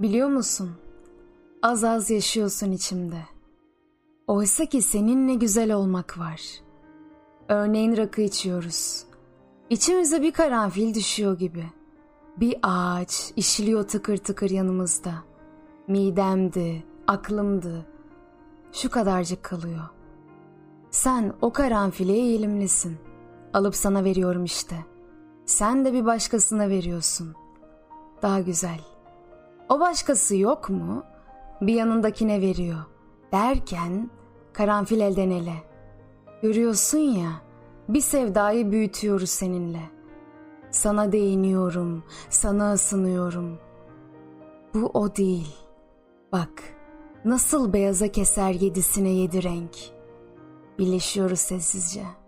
Biliyor musun? Az az yaşıyorsun içimde. Oysa ki seninle güzel olmak var. Örneğin rakı içiyoruz. İçimize bir karanfil düşüyor gibi. Bir ağaç işiliyor tıkır tıkır yanımızda. Midemdi, aklımdı. Şu kadarcık kalıyor. Sen o karanfile eğilimlisin. Alıp sana veriyorum işte. Sen de bir başkasına veriyorsun. Daha güzel. O başkası yok mu? Bir yanındakine veriyor. Derken karanfil elden ele. Görüyorsun ya, bir sevdayı büyütüyoruz seninle. Sana değiniyorum, sana ısınıyorum. Bu o değil. Bak, nasıl beyaza keser yedisine yedi renk. Birleşiyoruz sessizce.''